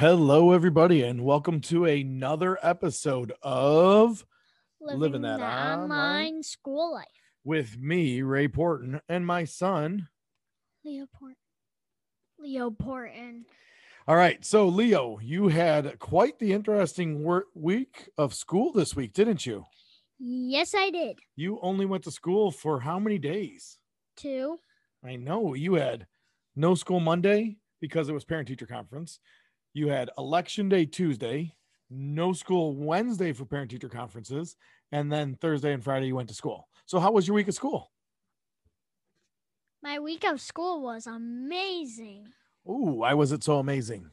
Hello, everybody, and welcome to another episode of Living that online- online school life. with me, Ray Porton, and my son. Leo Port. Leo Porton. All right, so Leo, you had quite the interesting work week of school this week, didn't you? Yes, I did. You only went to school for how many days? Two. I know you had no school Monday because it was parent teacher conference. You had election day Tuesday, no school Wednesday for parent teacher conferences, and then Thursday and Friday you went to school. So how was your week of school? My week of school was amazing. Ooh, why was it so amazing?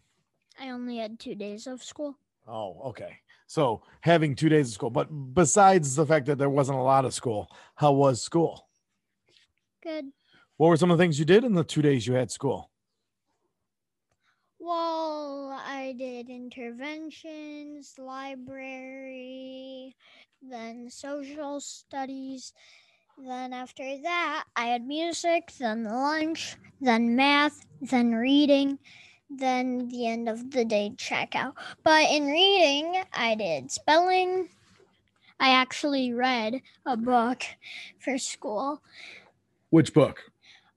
I only had two days of school. Oh, okay. So having two days of school, but besides the fact that there wasn't a lot of school, how was school? Good. What were some of the things you did in the two days you had school? Well, I did interventions, library, then social studies. Then after that, I had music, then lunch, then math, then reading, then the end of the day checkout. But in reading, I did spelling. I actually read a book for school. Which book?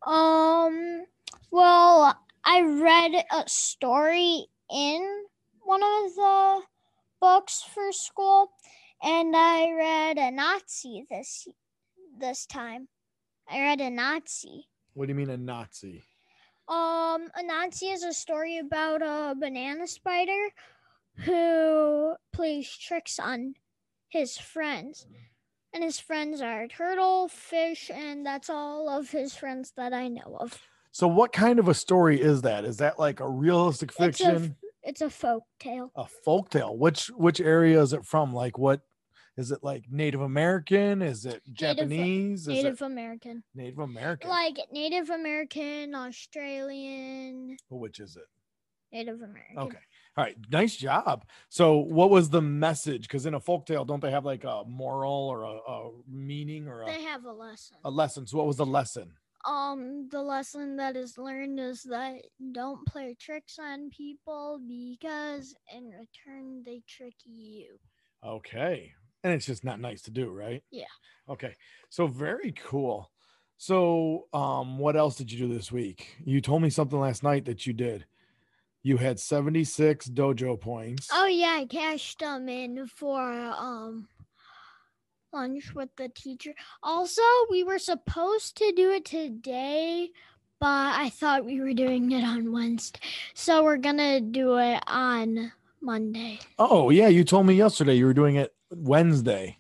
Um, well, I read a story in one of the books for school, and I read Anansi this this time. I read Anansi. What do you mean Anansi? Um, Anansi is a story about a banana spider who plays tricks on his friends. And his friends are turtle, fish, and that's all of his friends that I know of. So what kind of a story is that? Is that like a realistic It's a fiction? It's a folk tale. a folk tale. Which which area is it from? Like what is it like native american? Is it uh, japanese? Is Native it American. native american. Like Native American, Australian, which is it? Native American. okay. All right. Nice job. So what was the message? Because in a folk tale don't they have like a moral or a, a meaning or a, They have a lesson. a lesson. So what was the lesson Um, the lesson that is learned is that don't play tricks on people because in return they trick you. okay. And it's just not nice to do right? Yeah. okay. So very cool. So um what else did you do this week? You told me something last night that you did. You had 76 dojo points. Oh yeah, I cashed them in for um lunch with the teacher. Also, we were supposed to do it today, but I thought we were doing it on Wednesday. So we're gonna do it on Monday. oh yeah you told me yesterday you were doing it wednesday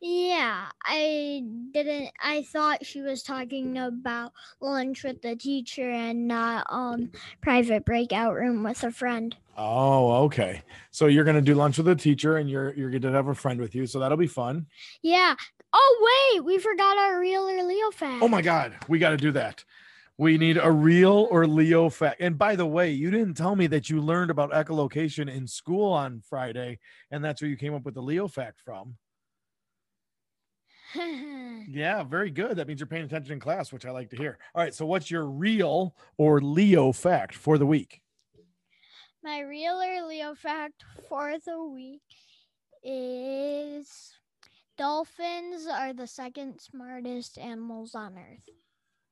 Yeah, I didn't I thought she was talking about lunch with the teacher and not um private breakout room with a friend. oh okay so you're gonna do lunch with a teacher and you're you're gonna have a friend with you so that'll be fun Yeah. Oh wait, we forgot our real or Leo fact. oh my god we got to do that we need a real or leo fact and by the way you didn't tell me that you learned about echolocation in school on friday and that's where you came up with the leo fact from Yeah, very good. That means you're paying attention in class, which I like to hear. All right. So, what's your real or Leo fact for the week? My real or Leo fact for the week is dolphins are the second smartest animals on earth.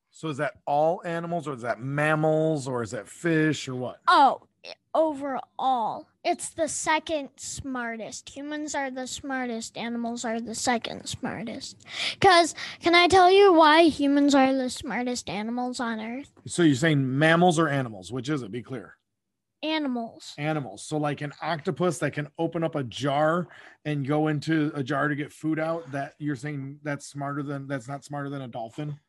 So, is that all animals, or is that mammals, or is that fish, or what? Oh, overall, it's the second smartest. Humans are the smartest, animals are the second smartest. Because, can I tell you why humans are the smartest animals on earth? So, you're saying mammals or animals? Which is it? Be clear. Animals. Animals. So, like an octopus that can open up a jar and go into a jar to get food out. That you're saying that's smarter than that's not smarter than a dolphin.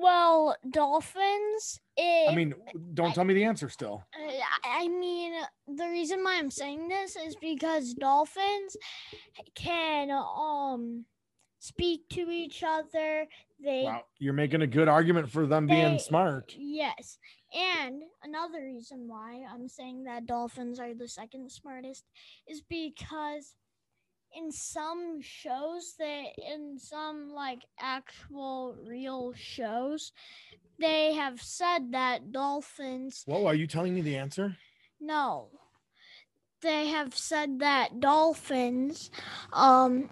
Well, dolphins. I mean, don't tell me the answer still. I mean, the reason why I'm saying this is because dolphins can um speak to each other. They Wow, you're making a good argument for them being smart. yes. And another reason why I'm saying that dolphins are the second smartest is because in some shows that in some like actual real shows they have said that dolphins Whoa, are you telling me the answer? No. They have said that dolphins um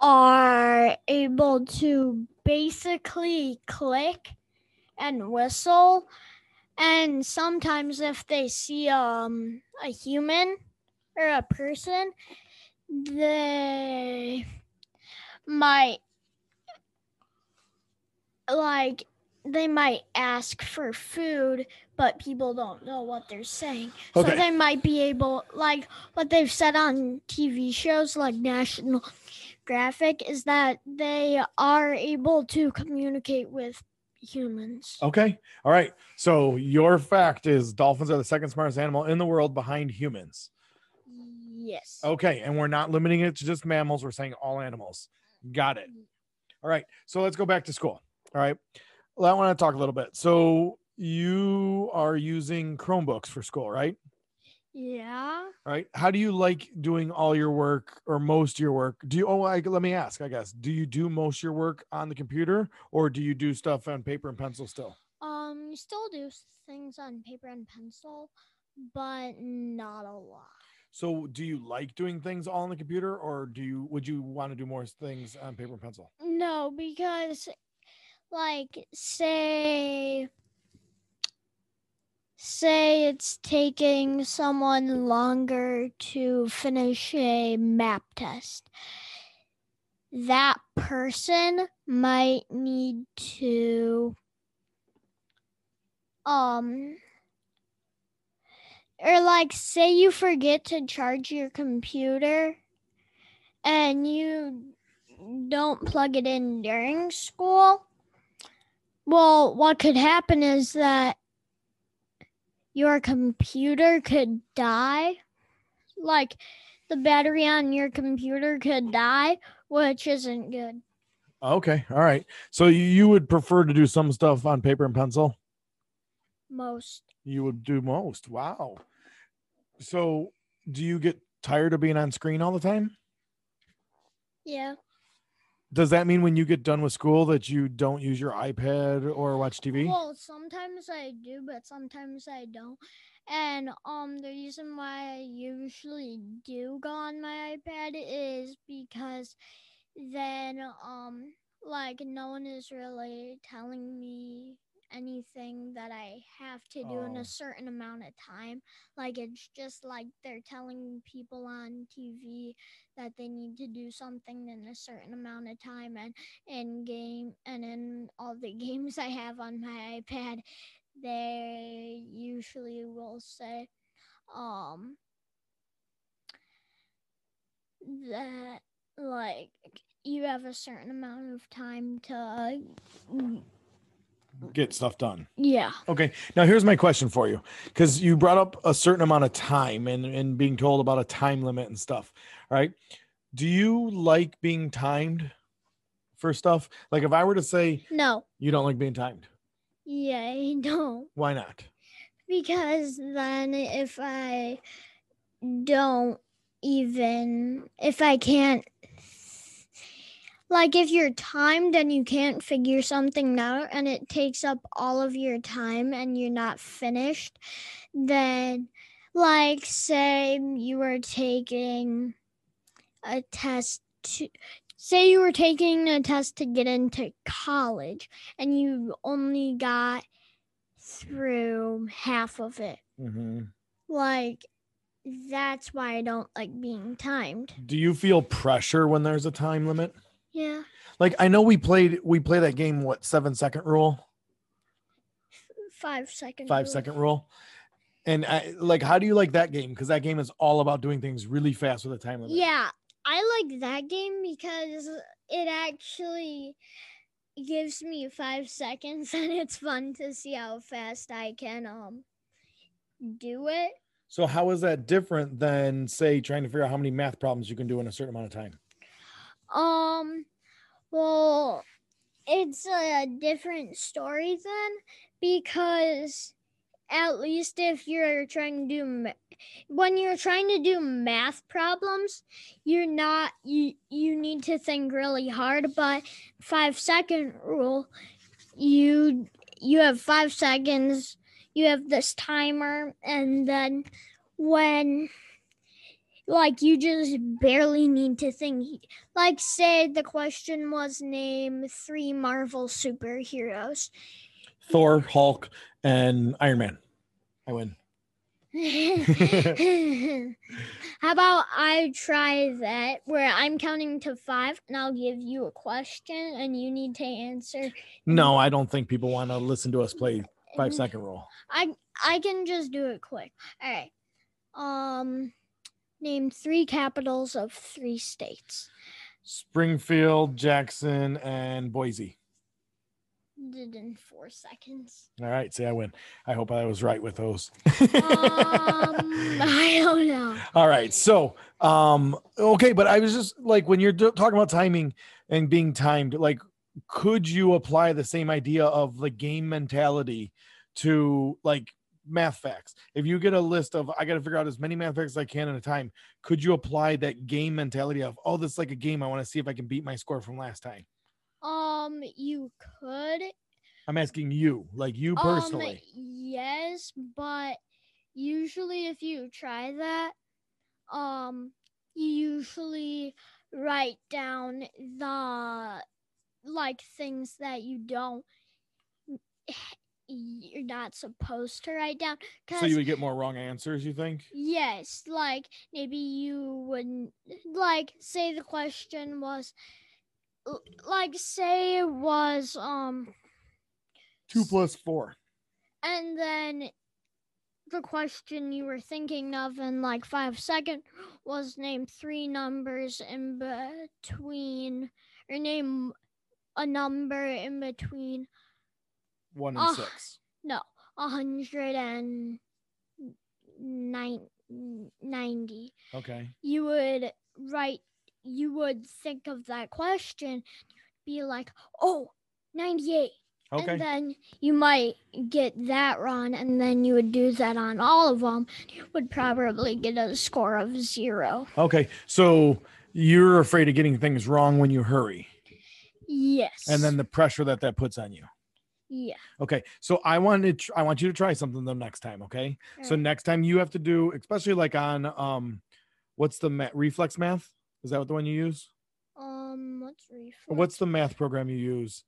are able to basically click and whistle and sometimes if they see um a human or a person they might like they might ask for food but people don't know what they're saying Okay. so they might be able like what they've said on tv shows like national graphic is that they are able to communicate with humans Okay. All right. So your fact is dolphins are the second smartest animal in the world behind humans. Yes Okay. And we're not limiting it to just mammals. We're saying all animals. Got it. All right. So let's go back to school. All right. Well, I want to talk a little bit. So you are using Chromebooks for school, right? yeah All right. How do you like doing all your work or most of your work? Do you, oh, I, let me ask, I guess, do you do most of your work on the computer or do you do stuff on paper and pencil still? Um, you still do things on paper and pencil, but not a lot. So do you like doing things all on the computer or do you, would you want to do more things on paper and pencil? No, because like say say it's taking someone longer to finish a map test. That person might need to um or like say you forget to charge your computer and you don't plug it in during school, well, what could happen is that your computer could die. Like the battery on your computer could die, which isn't good. Okay. All right. So you, would prefer to do some stuff on paper and pencil? Most. You would do most. Wow. So do you get tired of being on screen all the time? Yeah. Does that mean when you get done with school that you don't use your iPad or watch TV? Well, sometimes I do, but sometimes I don't. And um the reason why I usually do go on my iPad is because then um like no one is really telling me anything that I have to do in Oh. a certain amount of time. Like it's just like they're telling people on TV that they need to do something in a certain amount of time and in game and in all the games I have on my iPad they usually will say um that like you have a certain amount of time to Get stuff done. yeah Okay. Now here's my question for you. Because you brought up a certain amount of time and, and being told about a time limit and stuff. All right. Do you like being timed for stuff? Like if I were to say no you don't like being timed, yeah I don't why not? because then if I don't even if I can't like if you're timed and you can't figure something out and it takes up all of your time and you're not finished then like say you were taking a test to say you were taking a test to get into college and you only got through half of it Mm-hmm. like that's why I don't like being timed. Do you feel pressure when there's a time limit? Yeah. Like I know we played we play that game what seven second rule, Five seconds. five second rule, and I, like how do you like that game? Because that game is all about doing things really fast with a time limit. Yeah, I like that game because it actually gives me five seconds and it's fun to see how fast I can um do it. So how is that different than say trying to figure out how many math problems you can do in a certain amount of time? Um well it's a different story then because at least if you're trying to do when you're trying to do math problems you're not you you need to think really hard but 5 second rule you you have 5 seconds you have this timer, and then when like you just barely need to think. Like, say the question was name three Marvel superheroes. Thor, Hulk, and Iron Man. I win. How about I try that where I'm counting to five and I'll give you a question and you need to answer. No, I don't think people want to listen to us play five second rule. I I can just do it quick. All right. Um name three capitals of three states. Springfield, Jackson, and Boise. Did in four seconds. All right, see, I win. I hope I was right with those. Um I don't know. All right. So, um, okay, but I was just like, when you're do- talking about timing and being timed, like, could you apply the same idea of the game mentality to like math facts? If you get a list of, I got to figure out as many math facts as I can at a time, could you apply that game mentality of, oh, this is like a game. I want to see if I can beat my score from last time? Um you could I'm asking you, like you personally. Um, yes, but usually if you try that, um, you usually write down the like things that you don't not supposed to write down so you would get more wrong answers, you think? yes like maybe you wouldn't like say the question was like say it was um Two plus four. and then the question you were thinking of in like five seconds was name three numbers in between or name a number in between One and Ah. six. No a hundred and nine, 90 Okay. you would write you would think of that question be like oh 98 Okay. And then you might get that wrong, and then you would do that on all of them. You would probably get a score of zero. Okay. So you're afraid of getting things wrong when you hurry, Yes. and then the pressure that that puts on you. Yeah. Okay. So I wanted, tr- I want you to try something though next time. Okay. So alright. next time you have to do, especially like on, um, what's the ma- reflex math? Is that what the one you use? um, what's reflex? What's the math program you use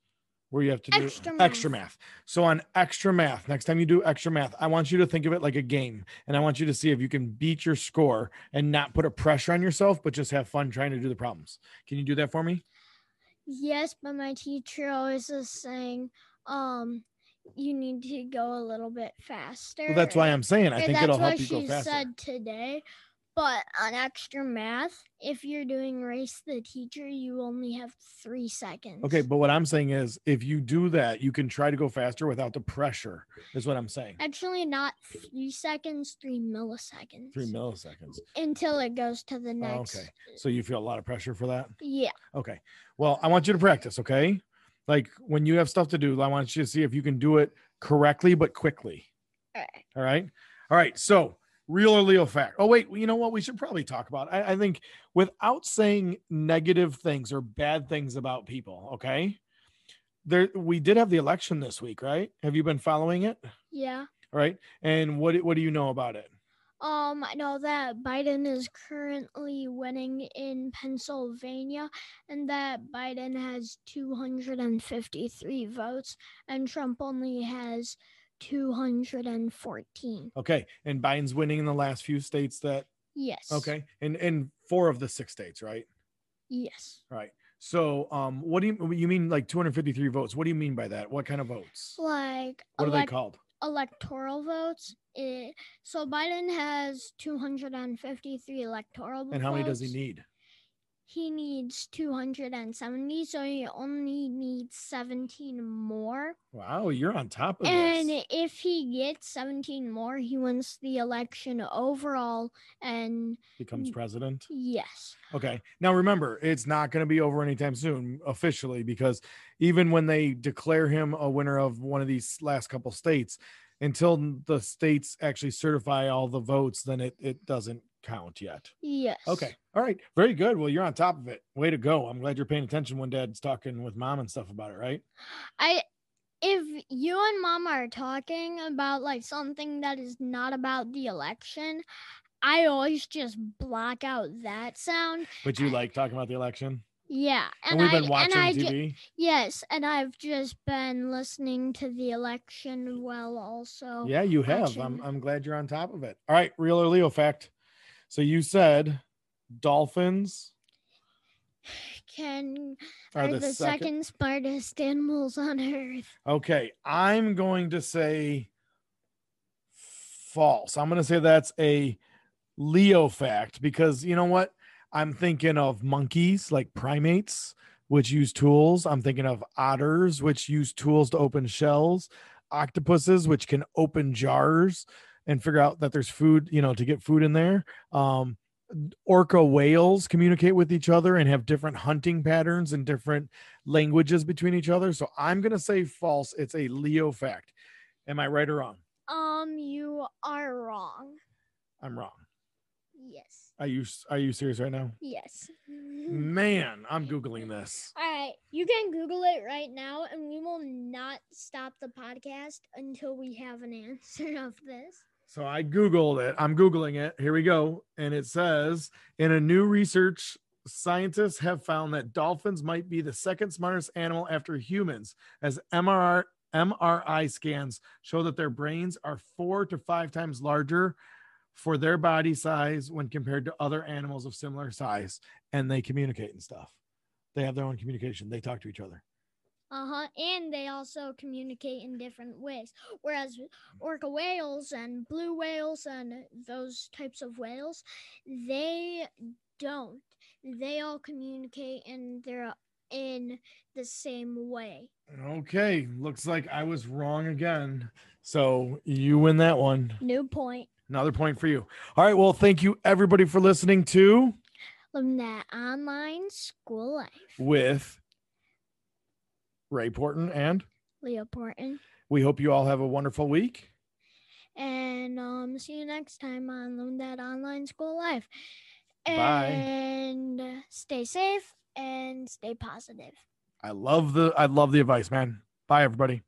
where you have to do Extra XtraMath. math? So on XtraMath, next time you do XtraMath, I want you to think of it like a game and I want you to see if you can beat your score and not put a pressure on yourself, but just have fun trying to do the problems. Can you do that for me? Yes, but my teacher always is saying, um, you need to go a little bit faster. Well, that's why I'm saying I think it'll help you go faster. That's what she said today. But on XtraMath, if you're doing race the teacher, you only have three seconds. Okay, but what I'm saying is if you do that, you can try to go faster without the pressure, is what I'm saying. Actually, not three seconds, three milliseconds. Three milliseconds. until it goes to the Oh, next. okay. So you feel a lot of pressure for that? Yeah. Okay. Well, I want you to practice, okay? Like when you have stuff to do, I want you to see if you can do it correctly but quickly. All right. All right. All right. So, real or Leo fact. Oh, wait. You know what? We should probably talk about. I, I think without saying negative things or bad things about people, okay? There, we did have the election this week, right? Have you been following it? Yeah. All right. And what what do you know about it? Um, I know that Biden is currently winning in Pennsylvania and that Biden has 253 votes and Trump only has 214. Okay. And Biden's winning in the last few states that Yes. okay. And and four of the six states, right? Yes. Right. So, um, what do you you mean like 253 votes? What do you mean by that? What kind of votes? Like What are they called? Electoral votes. It, so Biden has 253 electoral votes, And how many does he need? He needs 270, so he only needs 17 more. Wow, you're on top of this! And this. if he gets 17 more, he wins the election overall. And Becomes president. yes, Okay. Now remember, it's not going to be over anytime soon officially because even when they declare him a winner of one of these last couple states, until the states actually certify all the votes, then it, it doesn't count yet. yes. Okay. All right. Very good. Well, you're on top of it. Way to go. I'm glad you're paying attention when dad's talking with mom and stuff about it, right? I if you and mom are talking about like something that is not about the election, I always just block out that sound. But you like talking about the election? Yeah, And, and, we've I been watching and I ju- yes, and I've just been listening to the election well also. yeah, you have. I'm. I'm glad you're on top of it. All right, real or Leo fact. So you said dolphins Can are, are the, the, second. second smartest animals on earth. Okay, I'm going to say false. I'm going to say that's a Leo fact because you know what? I'm thinking of monkeys like primates, which use tools. I'm thinking of otters, which use tools to open shells, octopuses, which can open jars and figure out that there's food, you know, to get food in there. Um, orca whales communicate with each other and have different hunting patterns and different languages between each other. So I'm going to say false. It's a Leo fact. Am I right or wrong? Um, you are wrong. I'm wrong. Yes. Are you are you serious right now? Yes. Man, I'm googling this. All right, you can Google it right now, and we will not stop the podcast until we have an answer of this. So I googled it. I'm googling it. Here we go. And it says in a new research scientists have found that dolphins might be the second smartest animal after humans as MRI MRI scans show that their brains are 4 to 5 times larger for their body size when compared to other animals of similar size and they communicate and stuff. They have their own communication. They talk to each other. Uh huh. And they also communicate in different ways. Whereas orca whales and blue whales and those types of whales, they don't. They all communicate in their in the same way. Okay, looks like I was wrong again. So you win that one. New point. Another point for you. All right. Well, thank you everybody for listening to that online school life. with Ray Porton, and Leo Porton. we hope you all have a wonderful week. And um, see you next time on That Online School Life. Bye. And stay safe and stay positive. I love the I love the advice, man. Bye, everybody.